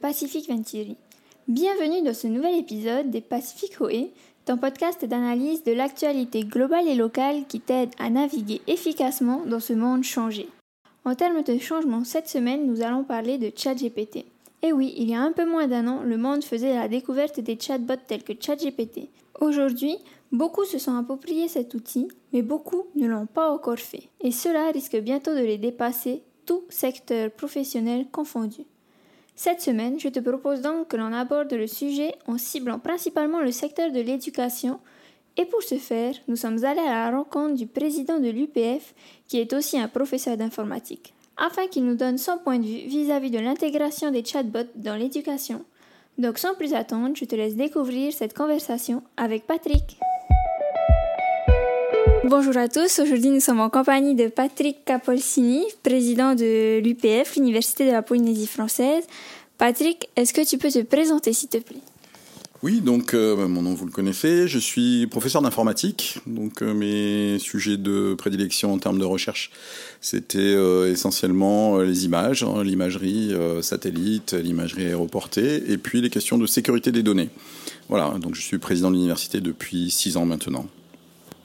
Pacific Venturi. Bienvenue dans ce nouvel épisode des Pacific OE, ton podcast d'analyse de l'actualité globale et locale qui t'aide à naviguer efficacement dans ce monde changé. En termes de changement, cette semaine, nous allons parler de ChatGPT. Et oui, il y a un peu moins d'un an, le monde faisait la découverte des chatbots tels que ChatGPT. Aujourd'hui, beaucoup se sont appropriés cet outil, mais beaucoup ne l'ont pas encore fait. Et cela risque bientôt de les dépasser, tout secteur professionnel confondu. Cette semaine, je te propose donc que l'on aborde le sujet en ciblant principalement le secteur de l'éducation. Et pour ce faire, nous sommes allés à la rencontre du président de l'UPF, qui est aussi un professeur d'informatique, afin qu'il nous donne son point de vue vis-à-vis de l'intégration des chatbots dans l'éducation. Donc sans plus attendre, je te laisse découvrir cette conversation avec Patrick. Bonjour à tous, aujourd'hui nous sommes en compagnie de Patrick Capolsini, président de l'UPF, l'Université de la Polynésie française. Patrick, est-ce que tu peux te présenter s'il te plaît? Oui, donc euh, bah, mon nom vous le connaissez, je suis professeur d'informatique, donc euh, mes sujets de prédilection en termes de recherche, c'était euh, essentiellement les images, hein, l'imagerie satellite, l'imagerie aéroportée, et puis les questions de sécurité des données. Voilà, donc je suis président de l'université depuis six ans maintenant.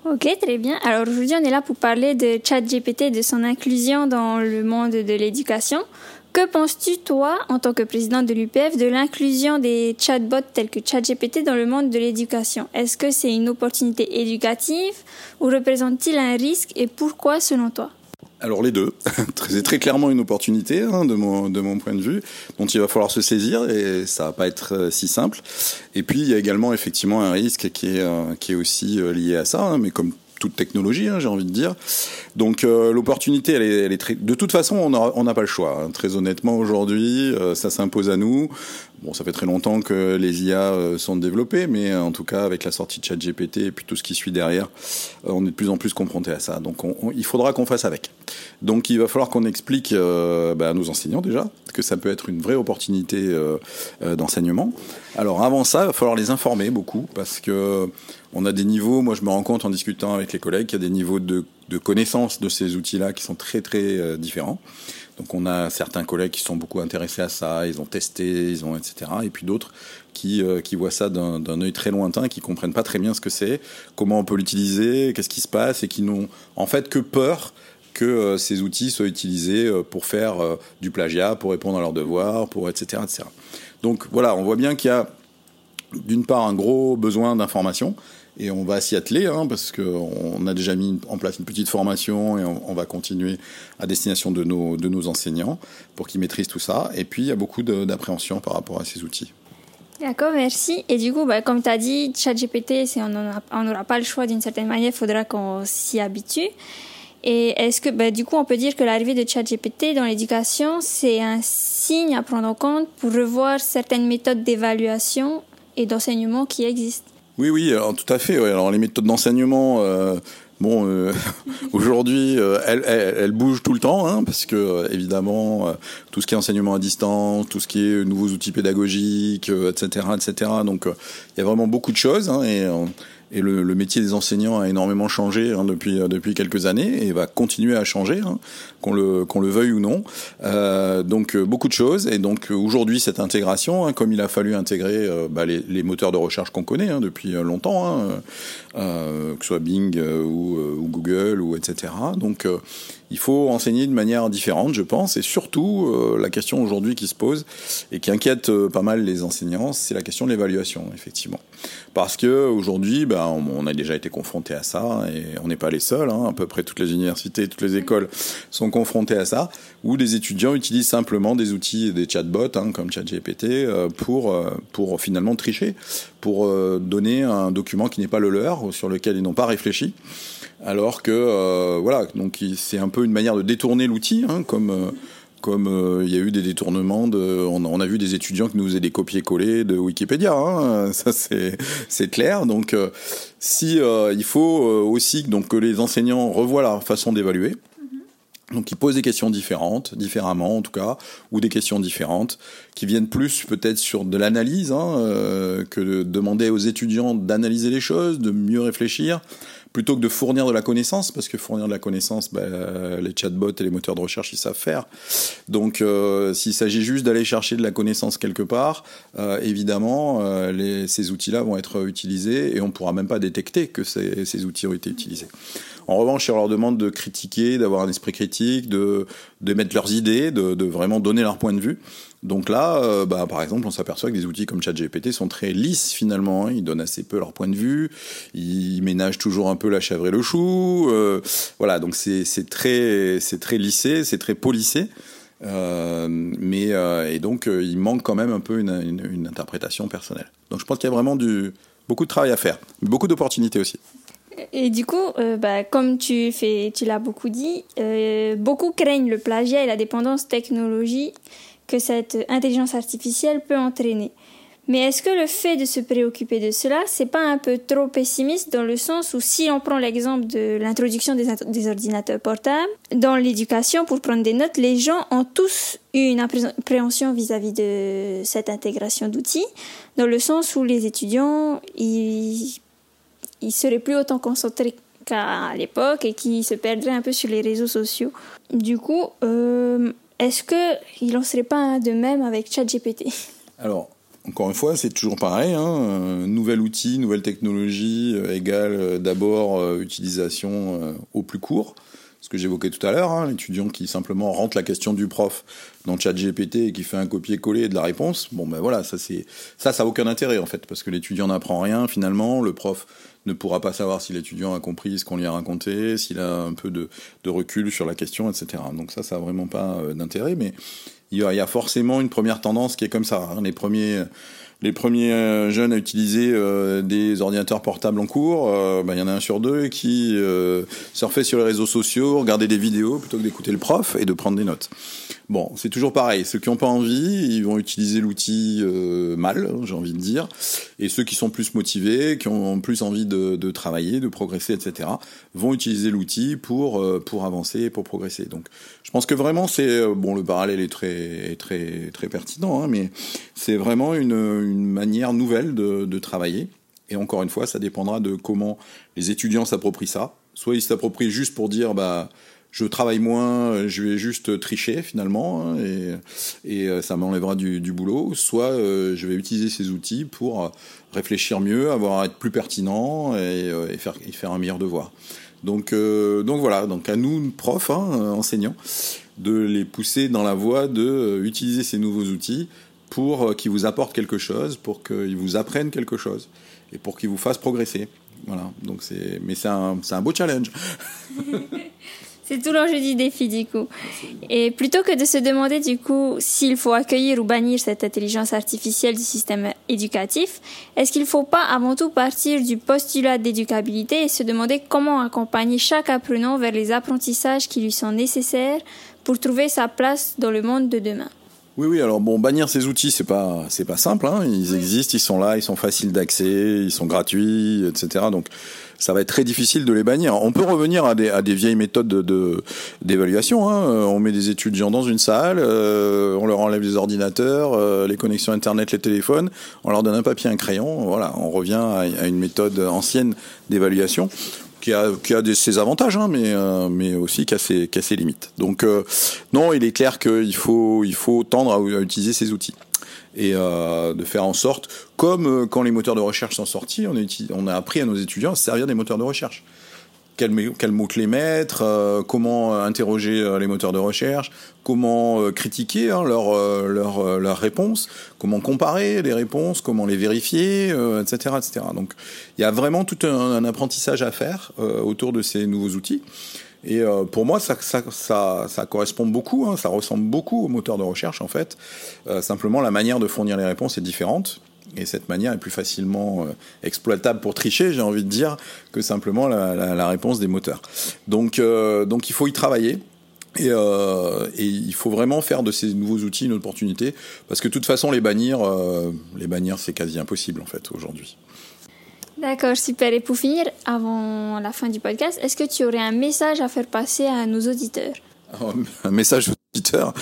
Ok, très bien. Alors aujourd'hui, on est là pour parler de ChatGPT et de son inclusion dans le monde de l'éducation. Que penses-tu, toi, en tant que président de l'UPF, de l'inclusion des chatbots tels que ChatGPT dans le monde de l'éducation? Est-ce que c'est une opportunité éducative ou représente-t-il un risque et pourquoi selon toi? Alors les deux, c'est très clairement une opportunité hein, de, mon, point de vue, dont il va falloir se saisir et ça va pas être euh, si simple. Et puis il y a également effectivement un risque qui est, euh, qui est aussi euh, lié à ça, hein, mais comme toute technologie, hein, j'ai envie de dire. Donc l'opportunité, elle est très... De toute façon, on n'a pas le choix. Très honnêtement, aujourd'hui, ça s'impose à nous. Bon, ça fait très longtemps que les IA euh, sont développées, mais en tout cas, avec la sortie de ChatGPT et puis tout ce qui suit derrière, euh, on est de plus en plus confronté à ça. Donc, il faudra qu'on fasse avec. Donc, il va falloir qu'on explique euh, bah, à nos enseignants déjà que ça peut être une vraie opportunité d'enseignement. Alors, avant ça, il va falloir les informer beaucoup parce que on a des niveaux. Moi, je me rends compte en discutant avec les collègues qu'il y a des niveaux de, de connaissance de ces outils-là qui sont très très différents. Donc on a certains collègues qui sont beaucoup intéressés à ça, ils ont testé, ils ont etc. Et puis d'autres qui, euh, qui voient ça d'un œil très lointain, qui comprennent pas très bien ce que c'est, comment on peut l'utiliser, qu'est-ce qui se passe, et qui n'ont en fait que peur que euh, ces outils soient utilisés euh, pour faire du plagiat, pour répondre à leurs devoirs, pour etc. etc. Donc voilà, on voit bien qu'il y a d'une part un gros besoin d'information et on va s'y atteler, hein, parce qu'on a déjà mis en place une petite formation et on, va continuer à destination de nos, de nos enseignants pour qu'ils maîtrisent tout ça. Et puis, il y a beaucoup d'appréhension par rapport à ces outils. D'accord, merci. Et du coup, bah, comme tu as dit, ChatGPT, on n'aura pas le choix d'une certaine manière, il faudra qu'on s'y habitue. Et est-ce que, bah, du coup, on peut dire que l'arrivée de ChatGPT dans l'éducation, c'est un signe à prendre en compte pour revoir certaines méthodes d'évaluation et d'enseignement qui existent? Oui, oui, tout à fait. Alors les méthodes d'enseignement, euh, bon, euh, aujourd'hui, euh, elles, bougent tout le temps, hein, parce que évidemment, tout ce qui est enseignement à distance, tout ce qui est nouveaux outils pédagogiques, etc., etc. Donc, il y a vraiment beaucoup de choses, hein, et et le, métier des enseignants a énormément changé hein, depuis euh, quelques années et va continuer à changer, hein, qu'on le veuille ou non. Euh, donc euh, beaucoup de choses et donc aujourd'hui cette intégration, comme il a fallu intégrer euh, bah, les, moteurs de recherche qu'on connaît depuis longtemps, euh, que ce soit Bing ou, ou, Google ou etc. Donc il faut enseigner de manière différente, je pense, et surtout la question aujourd'hui qui se pose et qui inquiète pas mal les enseignants, c'est la question de l'évaluation, effectivement, parce que aujourd'hui, bah, on, a déjà été confronté à ça et on n'est pas les seuls. Hein, à peu près toutes les universités, toutes les écoles sont confrontées à ça, où des étudiants utilisent simplement des outils, des chatbots hein, comme ChatGPT euh, pour euh, finalement tricher, pour euh, donner un document qui n'est pas le leur, sur lequel ils n'ont pas réfléchi alors que voilà donc c'est un peu une manière de détourner l'outil hein, comme comme euh, il y a eu des détournements de, on, a vu des étudiants qui nous faisaient des copier-coller de Wikipédia, hein, ça c'est clair. Donc euh, si euh, il faut aussi donc que les enseignants revoient leur façon d'évaluer. Mm-hmm. Donc ils posent des questions différentes, différemment en tout cas, ou des questions différentes, qui viennent plus peut-être sur de l'analyse, hein, que de demander aux étudiants d'analyser les choses, de mieux réfléchir, plutôt que de fournir de la connaissance, parce que fournir de la connaissance, bah, les chatbots et les moteurs de recherche, ils savent faire. Donc, euh, s'il s'agit juste d'aller chercher de la connaissance quelque part, euh, évidemment, euh, ces outils-là vont être utilisés et on ne pourra même pas détecter que ces, outils ont été utilisés. En revanche, on leur demande de critiquer, d'avoir un esprit critique, de, de mettre leurs idées, de vraiment donner leur point de vue. Donc là, euh, bah, par exemple, on s'aperçoit que des outils comme ChatGPT sont très lisses finalement. Hein. Ils donnent assez peu leur point de vue. Ils ménagent toujours un peu la chèvre et le chou. Euh, voilà, donc c'est très, c'est très lissé, c'est très polissé. Euh, mais et donc il manque quand même un peu une, interprétation personnelle. Donc je pense qu'il y a vraiment du, beaucoup de travail à faire, beaucoup d'opportunités aussi. Et du coup, euh, bah, comme tu, fais, tu l'as beaucoup dit, euh, beaucoup craignent le plagiat et la dépendance technologique que cette intelligence artificielle peut entraîner. Mais est-ce que le fait de se préoccuper de cela, c'est pas un peu trop pessimiste dans le sens où si on prend l'exemple de l'introduction des, ordinateurs portables, dans l'éducation pour prendre des notes, les gens ont tous eu une appréhension vis-à-vis de cette intégration d'outils, dans le sens où les étudiants, ils, ils seraient plus autant concentrés qu'à l'époque et qui se perdraient un peu sur les réseaux sociaux. Du coup, euh, est-ce qu'il n'en serait pas de même avec ChatGPT? Alors, encore une fois, c'est toujours pareil. Hein, nouvel outil, nouvelle technologie euh, égale euh, d'abord euh, utilisation euh, au plus court. Ce que j'évoquais tout à l'heure, hein, l'étudiant qui simplement rentre la question du prof dans ChatGPT et qui fait un copier-coller de la réponse. Bon, ben voilà, ça c'est ça, ça a aucun intérêt en fait, parce que l'étudiant n'apprend rien finalement. Le prof ne pourra pas savoir si l'étudiant a compris ce qu'on lui a raconté, s'il a un peu de, de, recul sur la question, etc. Donc ça, ça a vraiment pas d'intérêt, mais il y, a, forcément une première tendance qui est comme ça. Hein. Les premiers, les premiers jeunes à utiliser euh, des ordinateurs portables en cours, euh, ben, il y en a un sur deux qui euh, surfait sur les réseaux sociaux, regardait des vidéos plutôt que d'écouter le prof et de prendre des notes. Bon, c'est toujours pareil. Ceux qui n'ont pas envie, ils vont utiliser l'outil euh, mal, j'ai envie de dire. Et ceux qui sont plus motivés, qui ont plus envie de, de travailler, de progresser, etc., vont utiliser l'outil pour euh, pour avancer, pour progresser. Donc, je pense que vraiment, c'est euh, bon. Le parallèle est très très très pertinent, hein, mais c'est vraiment une, une manière nouvelle de, travailler. Et encore une fois, ça dépendra de comment les étudiants s'approprient ça. Soit ils s'approprient juste pour dire, bah je travaille moins, euh, je vais juste tricher finalement, hein, et, et, euh, ça m'enlèvera du, du, boulot. Soit euh, je vais utiliser ces outils pour réfléchir mieux, avoir être plus pertinent et, et faire, faire un meilleur devoir. Donc, euh, donc voilà, donc à nous, profs, hein, enseignants, de les pousser dans la voie de utiliser ces nouveaux outils pour qu'ils vous apportent quelque chose, pour qu'ils vous apprennent quelque chose et pour qu'ils vous fassent progresser. Voilà, donc c'est, mais c'est un, c'est un beau challenge. C'est tout l'enjeu du défi du coup. Et plutôt que de se demander du coup s'il faut accueillir ou bannir cette intelligence artificielle du système éducatif, est-ce qu'il ne faut pas avant tout partir du postulat d'éducabilité et se demander comment accompagner chaque apprenant vers les apprentissages qui lui sont nécessaires pour trouver sa place dans le monde de demain oui, oui. Alors bon, bannir ces outils, c'est pas, c'est pas simple. Hein. Ils existent, ils sont là, ils sont faciles d'accès, ils sont gratuits, etc. Donc, ça va être très difficile de les bannir. On peut revenir à des, à des vieilles méthodes de, d'évaluation. Hein. On met des étudiants dans une salle, euh, on leur enlève les ordinateurs, euh, les connexions internet, les téléphones, on leur donne un papier, un crayon. Voilà, on revient à, à une méthode ancienne d'évaluation qui a, qui a des, ses avantages, hein, mais, euh, mais aussi qui a ses, limites. Donc euh, non, il est clair qu'il faut, il faut tendre à, utiliser ces outils et euh, de faire en sorte, comme quand les moteurs de recherche sont sortis, on a, on a appris à nos étudiants à se servir des moteurs de recherche quel, quel mots-clés mettre, euh, comment interroger euh, les moteurs de recherche, comment euh, critiquer hein, leurs leur, euh, réponses, comment comparer les réponses, comment les vérifier, etc., etc. Donc il y a vraiment tout un, apprentissage à faire autour de ces nouveaux outils. Et pour moi, ça, ça, ça, ça correspond beaucoup, hein, ça ressemble beaucoup aux moteurs de recherche en fait. simplement, la manière de fournir les réponses est différente. Et cette manière est plus facilement euh, exploitable pour tricher, j'ai envie de dire, que simplement la, la, la réponse des moteurs. Donc, euh, donc il faut y travailler. Et, euh, et, il faut vraiment faire de ces nouveaux outils une opportunité, parce que de toute façon, les bannir, euh, les bannir, c'est quasi impossible en fait aujourd'hui. D'accord, super. Et pour finir, avant la fin du podcast, est-ce que tu aurais un message à faire passer à nos auditeurs? Un message aux auditeurs?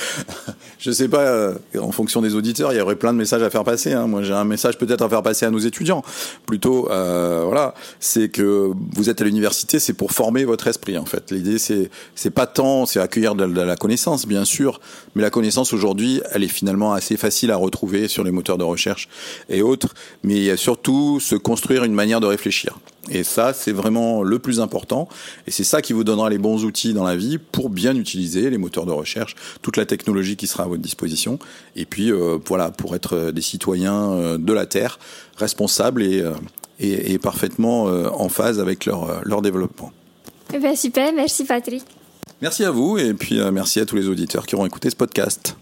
Je sais pas, euh, en fonction des auditeurs, il y aurait plein de messages à faire passer. Hein. Moi, j'ai un message peut-être à faire passer à nos étudiants. Plutôt, euh, voilà, c'est que vous êtes à l'université, c'est pour former votre esprit. En fait, l'idée, c'est c'est pas tant, c'est accueillir de, la connaissance, bien sûr, mais la connaissance aujourd'hui, elle est finalement assez facile à retrouver sur les moteurs de recherche et autres. Mais il y a surtout se construire une manière de réfléchir. Et ça, c'est vraiment le plus important. Et c'est ça qui vous donnera les bons outils dans la vie pour bien utiliser les moteurs de recherche, toute la technologie qui sera à votre disposition. Et puis, euh, voilà, pour être des citoyens euh, de la Terre, responsables et, euh, et, et parfaitement en phase avec leur, leur développement. Eh ben super, merci Patrick. Merci à vous et puis merci à tous les auditeurs qui auront écouté ce podcast.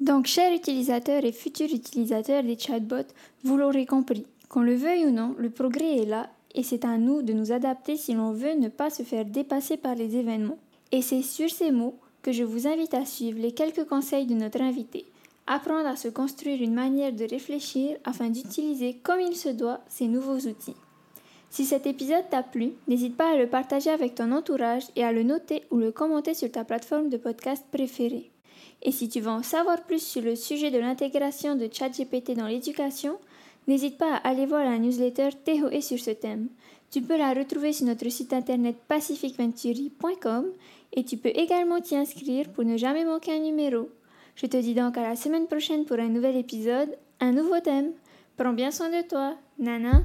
Donc, chers utilisateurs et futurs utilisateurs des chatbots, vous l'aurez compris, qu'on le veuille ou non, le progrès est là et c'est à nous de nous adapter si l'on veut ne pas se faire dépasser par les événements. Et c'est sur ces mots que je vous invite à suivre les quelques conseils de notre invité. Apprendre à se construire une manière de réfléchir afin d'utiliser comme il se doit ces nouveaux outils. Si cet épisode t'a plu, n'hésite pas à le partager avec ton entourage et à le noter ou le commenter sur ta plateforme de podcast préférée. Et si tu veux en savoir plus sur le sujet de l'intégration de ChatGPT dans l'éducation, N'hésite pas à aller voir la newsletter TOE sur ce thème. Tu peux la retrouver sur notre site internet pacificventuri.com et tu peux également t'y inscrire pour ne jamais manquer un numéro. Je te dis donc à la semaine prochaine pour un nouvel épisode, un nouveau thème. Prends bien soin de toi. Nana.